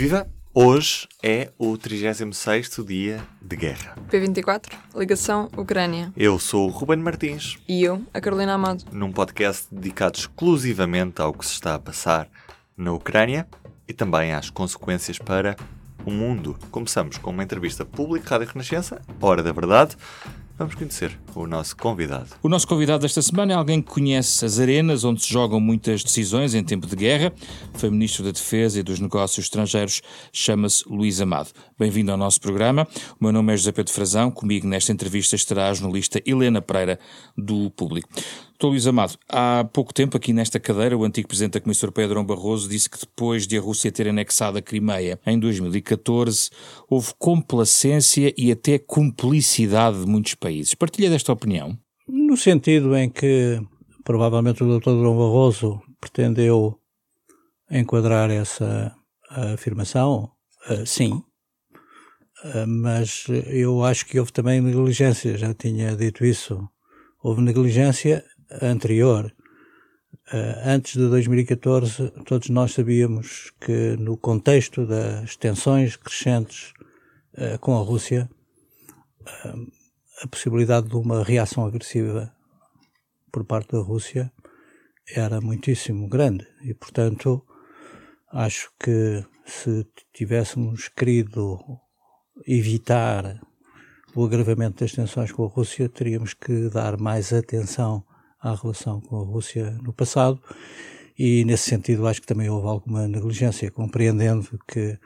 Viva! Hoje é o 36º dia de guerra. P24, ligação Ucrânia. Eu sou o Ruben Martins. E eu, a Carolina Amado. Num podcast dedicado exclusivamente ao que se está a passar na Ucrânia e também às consequências para o mundo. Começamos com uma entrevista pública Rádio Renascença, Hora da Verdade, Vamos conhecer o nosso convidado. O nosso convidado desta semana é alguém que conhece as arenas onde se jogam muitas decisões em tempo de guerra. Foi Ministro da Defesa e dos Negócios Estrangeiros, chama-se Luís Amado. Bem-vindo ao nosso programa. O meu nome é José Pedro Frazão. Comigo nesta entrevista estará a jornalista Helena Pereira, do Público. Doutor Luís Amado, há pouco tempo aqui nesta cadeira o antigo Presidente da Comissão Europeia, Durão Barroso, disse que depois de a Rússia ter anexado a Crimeia em 2014, houve complacência e até cumplicidade de muitos países. Partilha desta opinião? No sentido em que provavelmente o Dr. Barroso pretendeu enquadrar essa afirmação, uh, sim. Uh, mas eu acho que houve também negligência, já tinha dito isso. Houve negligência anterior. Uh, antes de 2014, todos nós sabíamos que, no contexto das tensões crescentes uh, com a Rússia, uh, a possibilidade de uma reação agressiva por parte da Rússia era muitíssimo grande. E, portanto, acho que se tivéssemos querido evitar o agravamento das tensões com a Rússia, teríamos que dar mais atenção à relação com a Rússia no passado. E nesse sentido acho que também houve alguma negligência, compreendendo que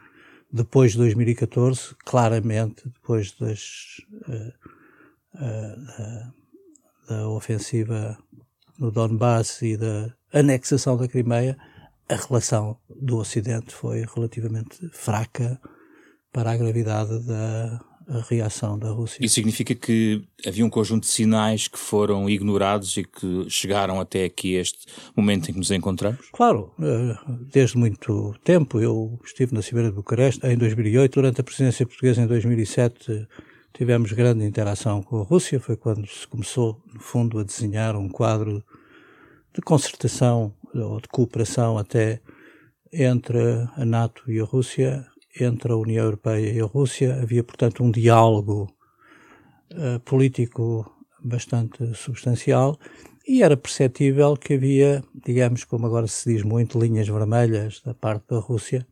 depois de 2014, claramente, depois das, uh, uh, da, da, ofensiva no Donbass e da anexação da Crimeia, a relação do Ocidente foi relativamente fraca para a gravidade da, a reação da Rússia. Isso significa que havia um conjunto de sinais que foram ignorados e que chegaram até aqui este momento em que nos encontramos? Claro, eh, desde muito tempo. Eu estive na Cimeira de Bucareste em 2008, durante a presidência portuguesa em 2007 tivemos grande interação com a Rússia, foi quando se começou, no fundo, a desenhar um quadro de concertação ou de cooperação até entre a NATO e a Rússia entre a União Europeia e a Rússia. Havia, portanto, um diálogo uh, político bastante substancial e era perceptível que havia, digamos, como agora se diz muito, linhas vermelhas da parte da Rússia.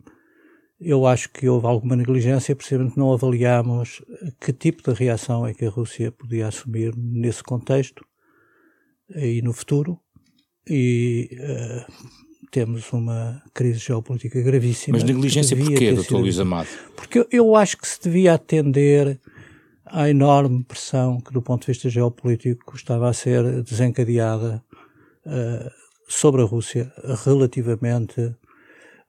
Eu acho que houve alguma negligência, precisamente não avaliámos que tipo de reação é que a Rússia podia assumir nesse contexto e no futuro. E uh, temos uma crise geopolítica gravíssima. Mas negligência porquê, doutor Luís Amado? Porque eu, eu acho que se devia atender à enorme pressão que, do ponto de vista geopolítico, estava a ser desencadeada uh, sobre a Rússia relativamente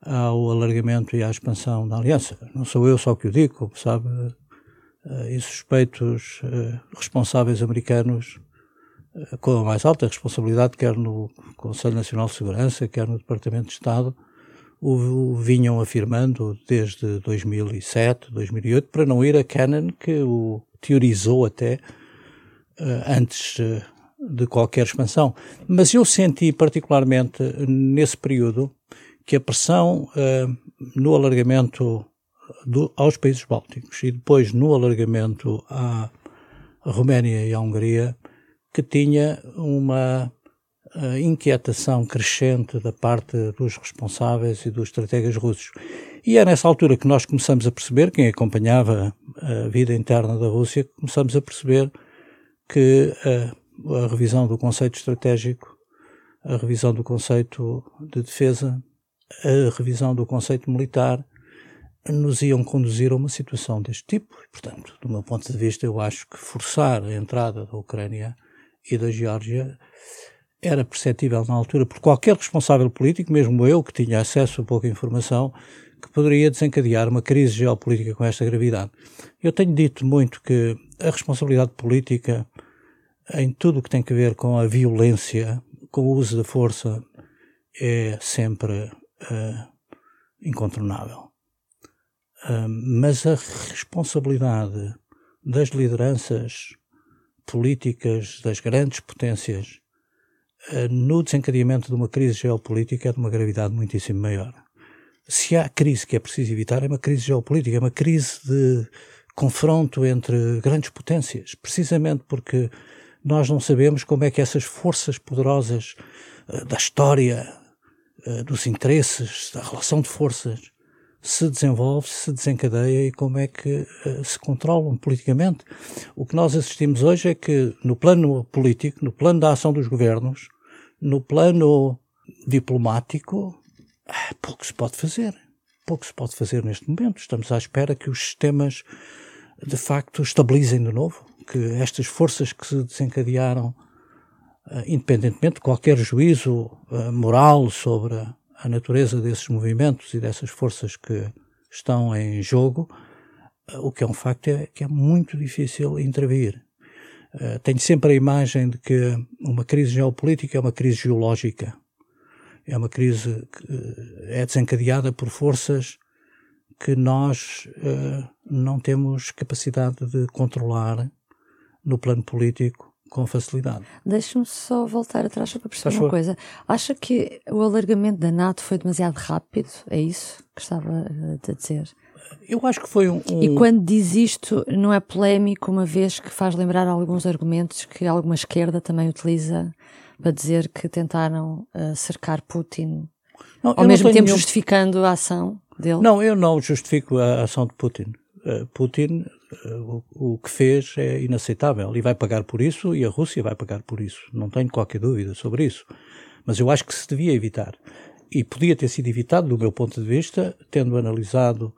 ao alargamento e à expansão da aliança. Não sou eu só que o digo, como sabe, uh, e suspeitos uh, responsáveis americanos com a mais alta responsabilidade, quer no Conselho Nacional de Segurança, quer no Departamento de Estado, o vinham afirmando desde 2007, 2008, para não ir a Cannon, que o teorizou até uh, antes uh, de qualquer expansão. Mas eu senti particularmente nesse período que a pressão uh, no alargamento do, aos países bálticos e depois no alargamento à Roménia e à Hungria que tinha uma uh, inquietação crescente da parte dos responsáveis e dos estrategas russos. E é nessa altura que nós começamos a perceber, quem acompanhava a vida interna da Rússia, começamos a perceber que uh, a revisão do conceito estratégico, a revisão do conceito de defesa, a revisão do conceito militar, nos iam conduzir a uma situação deste tipo. Portanto, do meu ponto de vista, eu acho que forçar a entrada da Ucrânia e da Geórgia era perceptível na altura por qualquer responsável político, mesmo eu que tinha acesso a pouca informação, que poderia desencadear uma crise geopolítica com esta gravidade. Eu tenho dito muito que a responsabilidade política em tudo o que tem a ver com a violência, com o uso da força, é sempre uh, incontornável. Uh, mas a responsabilidade das lideranças políticas das grandes potências eh, no desencadeamento de uma crise geopolítica é de uma gravidade muitíssimo maior. se há crise que é preciso evitar, é uma crise geopolítica, é uma crise de confronto entre grandes potências, precisamente porque nós não sabemos como é que essas forças poderosas uh, da história, uh, dos interesses, da relação de forças, se desenvolve, se desencadeia e como é que uh, se controlam politicamente. O que nós assistimos hoje é que, no plano político, no plano da ação dos governos, no plano diplomático, pouco se pode fazer. Pouco se pode fazer neste momento. Estamos à espera que os sistemas de facto estabilizem de novo, que estas forças que se desencadearam, uh, independentemente de qualquer juízo moral sobre a, natureza desses movimentos e dessas forças que estão em jogo, o que é um facto é que é muito difícil intervir. tenho sempre a imagem de que uma crise geopolítica é uma crise geológica. É uma crise que é desencadeada por forças que nós uh, não temos capacidade de controlar no plano político com facilidade. Deixe-me só voltar atrás para perceber uma coisa. Acha que o alargamento da NATO foi demasiado rápido? É isso que estava a dizer? Eu acho que foi um, um, E quando diz isto, não é polémico, uma vez que faz lembrar alguns argumentos que alguma esquerda também utiliza para dizer que tentaram uh, cercar Putin, não, ao mesmo tempo nenhum... justificando a ação? dele? Não, eu não justifico a ação de Putin. Uh, Putin, o, o, que fez é inaceitável e vai pagar por isso e a Rússia vai pagar por isso. Não tenho qualquer dúvida sobre isso. Mas eu acho que se devia evitar. E podia ter sido evitado, do meu ponto de vista, tendo analisado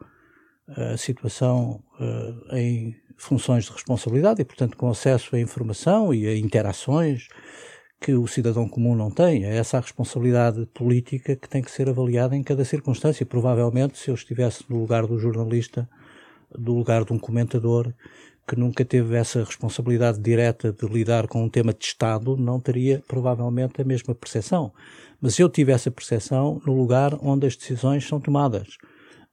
uh, a situação em funções de responsabilidade e, portanto, com acesso à informação e a interações que o cidadão comum não tem. É essa a responsabilidade política que tem que ser avaliada em cada circunstância. Provavelmente, se eu estivesse no lugar do jornalista, do lugar de um comentador, que nunca teve essa responsabilidade direta de lidar com um tema de Estado, não teria provavelmente a mesma percepção. Mas eu tive essa percepção no lugar onde as decisões são tomadas.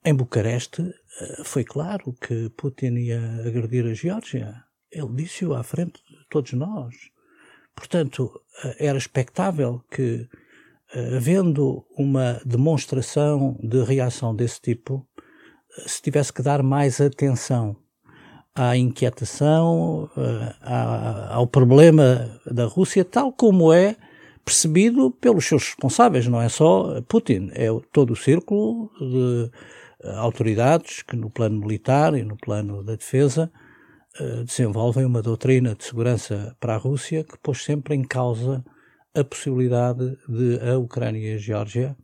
Em Bucareste, eh, foi claro que Putin ia agredir a Geórgia. Ele disse-o à frente de todos nós. Portanto, eh, era expectável que, eh, havendo uma demonstração de reação desse tipo, se tivesse que dar mais atenção à inquietação, ao problema da Rússia, tal como é percebido pelos seus responsáveis, não é só Putin, é todo o círculo de autoridades que no plano militar e no plano da defesa eh, desenvolvem uma doutrina de segurança para a Rússia que pôs sempre em causa a possibilidade de a Ucrânia e a Geórgia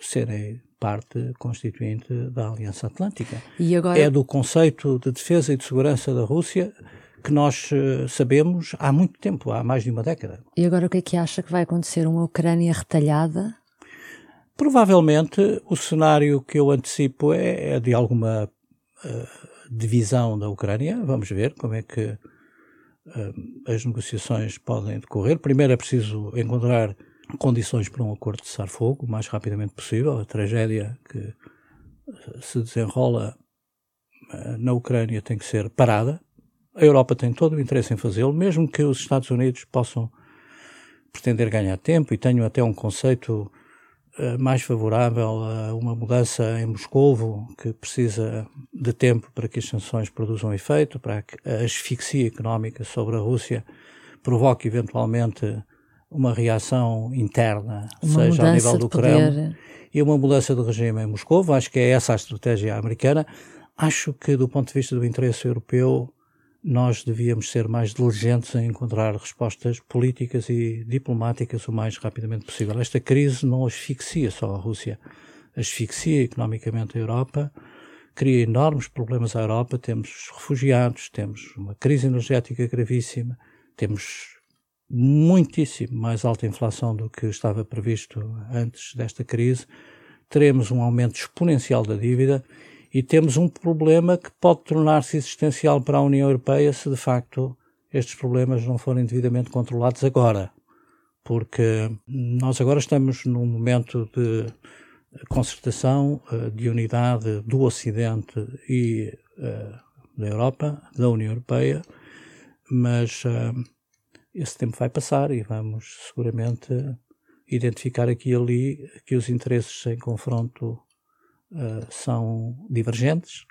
serem parte constituinte da Aliança Atlântica. Agora... É do conceito de defesa e de segurança da Rússia que nós uh, sabemos há muito tempo, há mais de uma década. E agora o que é que acha que vai acontecer? Uma Ucrânia retalhada? Provavelmente o cenário que eu antecipo é, é de alguma uh, divisão da Ucrânia. Vamos ver como é que uh, as negociações podem decorrer. Primeiro é preciso encontrar condições para um acordo de cessar-fogo o mais rapidamente possível. A tragédia que se desenrola uh, na Ucrânia tem que ser parada. A Europa tem todo o interesse em fazê-lo, mesmo que os Estados Unidos possam pretender ganhar tempo e tenham até um conceito eh, mais favorável a uma mudança em Moscovo, que precisa de tempo para que as sanções produzam efeito, para que a asfixia económica sobre a Rússia provoque eventualmente uma reação interna, uma seja ao nível do Kremlin, e uma mudança de regime em Moscovo. Acho que é essa a estratégia americana. Acho que, do ponto de vista do interesse europeu, nós devíamos ser mais diligentes em encontrar respostas políticas e diplomáticas o mais rapidamente possível. Esta crise não asfixia só a Rússia, asfixia economicamente a Europa, cria enormes problemas à Europa. Temos refugiados, temos uma crise energética gravíssima, temos muitíssimo mais alta inflação do que estava previsto antes desta crise, teremos um aumento exponencial da dívida e temos um problema que pode tornar-se existencial para a União Europeia se de facto estes problemas não forem devidamente controlados agora. Porque nós agora estamos num momento de concertação, eh, de unidade do Ocidente e eh, da Europa, da União Europeia, mas eh, esse tempo vai passar e vamos seguramente identificar aqui e ali que os interesses em confronto uh, são divergentes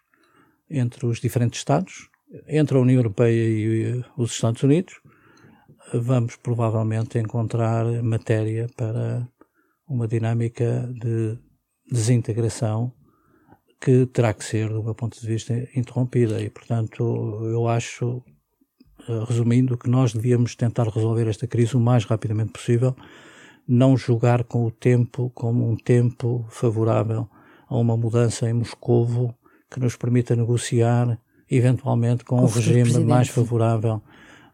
entre os diferentes Estados, entre a União Europeia e os Estados Unidos. Vamos provavelmente encontrar matéria para uma dinâmica de desintegração que terá que ser, do meu ponto de vista, interrompida. E, portanto, eu acho, eh, resumindo, que nós devíamos tentar resolver esta crise o mais rapidamente possível, não julgar com o tempo como um tempo favorável a uma mudança em Moscovo que nos permita negociar, eventualmente, com, com um regime mais favorável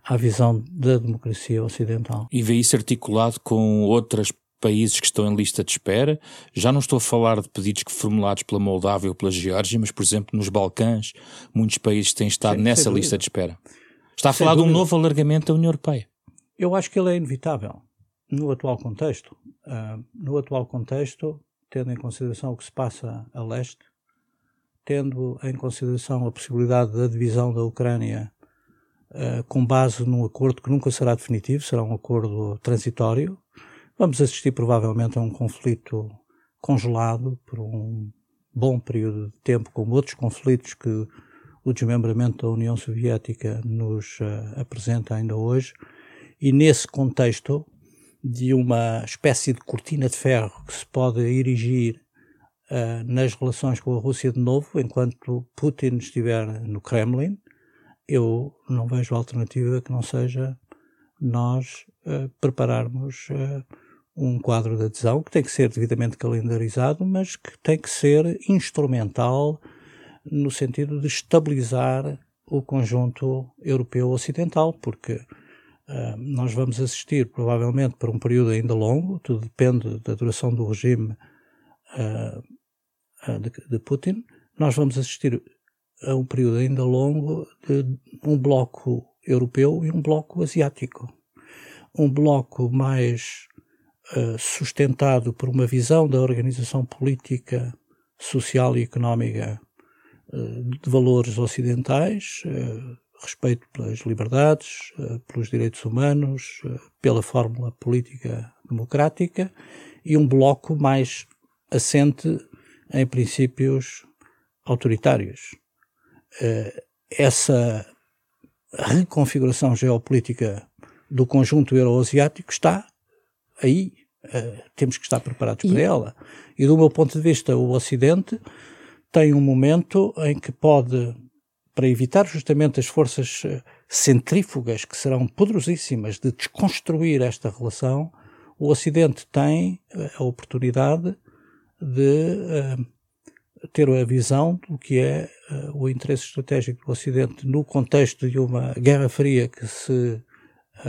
à visão da democracia ocidental. E vê isso articulado com outras países que estão em lista de espera. Já não estou a falar de pedidos formulados pela Moldávia ou pela Geórgia, mas, por exemplo, nos Balcãs, muitos países têm estado Sim, nessa lista de espera. Está a falar dúvida. de um novo alargamento da União Europeia. Eu acho que ele é inevitável no atual contexto. Uh, no atual contexto, tendo em consideração o que se passa a leste, tendo em consideração a possibilidade da divisão da Ucrânia uh, com base num acordo que nunca será definitivo, será um acordo transitório, Vamos assistir provavelmente a um conflito congelado por um bom período de tempo, como outros conflitos que o desmembramento da União Soviética nos uh, apresenta ainda hoje. E nesse contexto de uma espécie de cortina de ferro que se pode erigir uh, nas relações com a Rússia de novo, enquanto Putin estiver no Kremlin, eu não vejo alternativa que não seja nós uh, prepararmos um quadro de adesão que tem que ser devidamente calendarizado, mas que tem que ser instrumental no sentido de estabilizar o conjunto europeu ocidental, porque uh, nós vamos assistir provavelmente por um período ainda longo, tudo depende da duração do regime uh, de, de, Putin, nós vamos assistir a um período ainda longo de um bloco europeu e um bloco asiático. Um bloco mais eh, sustentado por uma visão da organização política, social e económica uh, de valores ocidentais, uh, respeito pelas liberdades, pelos direitos humanos, pela fórmula política democrática, e um bloco mais assente em princípios autoritários. essa reconfiguração geopolítica do conjunto euroasiático está aí temos que estar preparados e... para ela. E do meu ponto de vista, o Ocidente tem um momento em que pode, para evitar justamente as forças eh, centrífugas que serão poderosíssimas de desconstruir esta relação, o Ocidente tem eh, a oportunidade de uh, ter a visão do que é uh, o interesse estratégico do Ocidente no contexto de uma Guerra Fria que se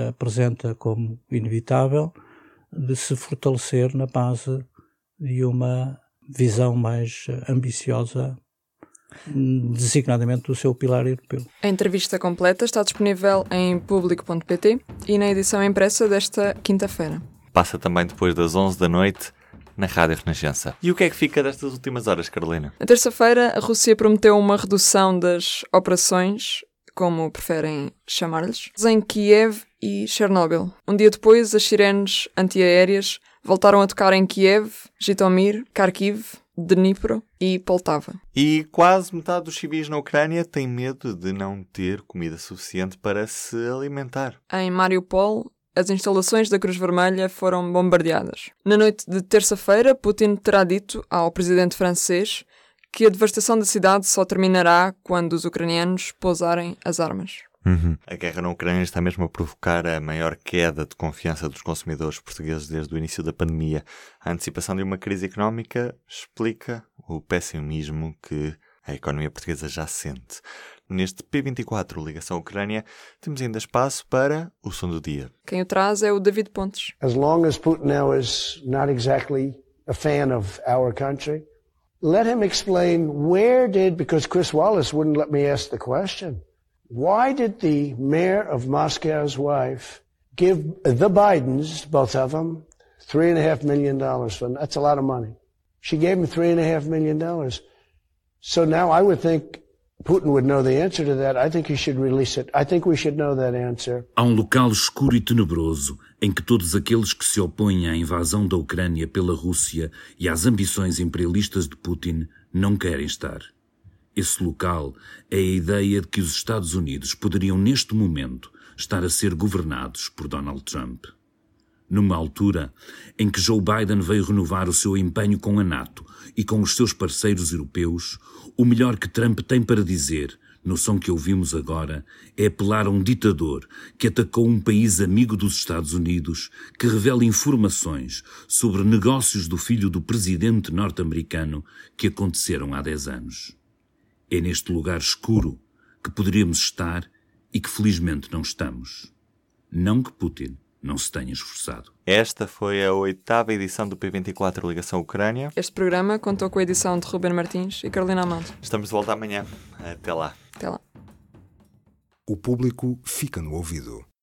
apresenta como inevitável de se fortalecer na base de uma visão mais ambiciosa, designadamente do seu pilar europeu. A entrevista completa está disponível em público.pt e na edição impressa desta quinta-feira. Passa também depois das 11 da noite na Rádio Renascença. E o que é que fica destas últimas horas, Carolina? Na terça-feira, a Rússia prometeu uma redução das operações como preferem chamar-lhes, em Kiev e Chernobyl. Um dia depois, as sirenes antiaéreas voltaram a tocar em Kiev, Jitomir, Kharkiv, Dnipro e Poltava. E quase metade dos civis na Ucrânia tem medo de não ter comida suficiente para se alimentar. Em Mariupol, as instalações da Cruz Vermelha foram bombardeadas. Na noite de terça-feira, Putin terá dito ao presidente francês que a devastação da cidade só terminará quando os ucranianos pousarem as armas. Uhum. A guerra na Ucrânia está mesmo a provocar a maior queda de confiança dos consumidores portugueses desde o início da pandemia. A antecipação de uma crise económica explica o pessimismo que a economia portuguesa já sente. Neste P24 Ligação Ucrânia, temos ainda espaço para o som do dia. Quem o traz é o David Pontes. As long as Putin now is not exactly a fan of our country, let him explain where did, because Chris Wallace wouldn't let me ask the question. Why did the mayor of Moscow's wife give the Bidens, both of them, three and a half million dollars that's a lot of money. She gave him three and a half million dollars. So now I would think Putin would know the answer to that. I think he should release it. I think we should know that answer. Há um local escuro e tenebroso em que todos aqueles que se opõem à invasão da Ucrânia pela Rússia e às ambições imperialistas de Putin não querem estar. Esse local é a ideia de que os Estados Unidos poderiam neste momento estar a ser governados por Donald Trump. Numa altura em que Joe Biden veio renovar o seu empenho com a NATO e com os seus parceiros europeus, o melhor que Trump tem para dizer, no som que ouvimos agora, é apelar a um ditador que atacou um país amigo dos Estados Unidos, que revela informações sobre negócios do filho do presidente norte-americano que aconteceram há 10 anos. É neste lugar escuro que poderíamos estar e que felizmente não estamos. Não que Putin não se tenha esforçado. Esta foi a oitava edição do P24 Ligação Ucrânia. Este programa contou com a edição de Ruben Martins e Carolina Amado. Estamos de volta amanhã. Até lá. Até lá. O público fica no ouvido.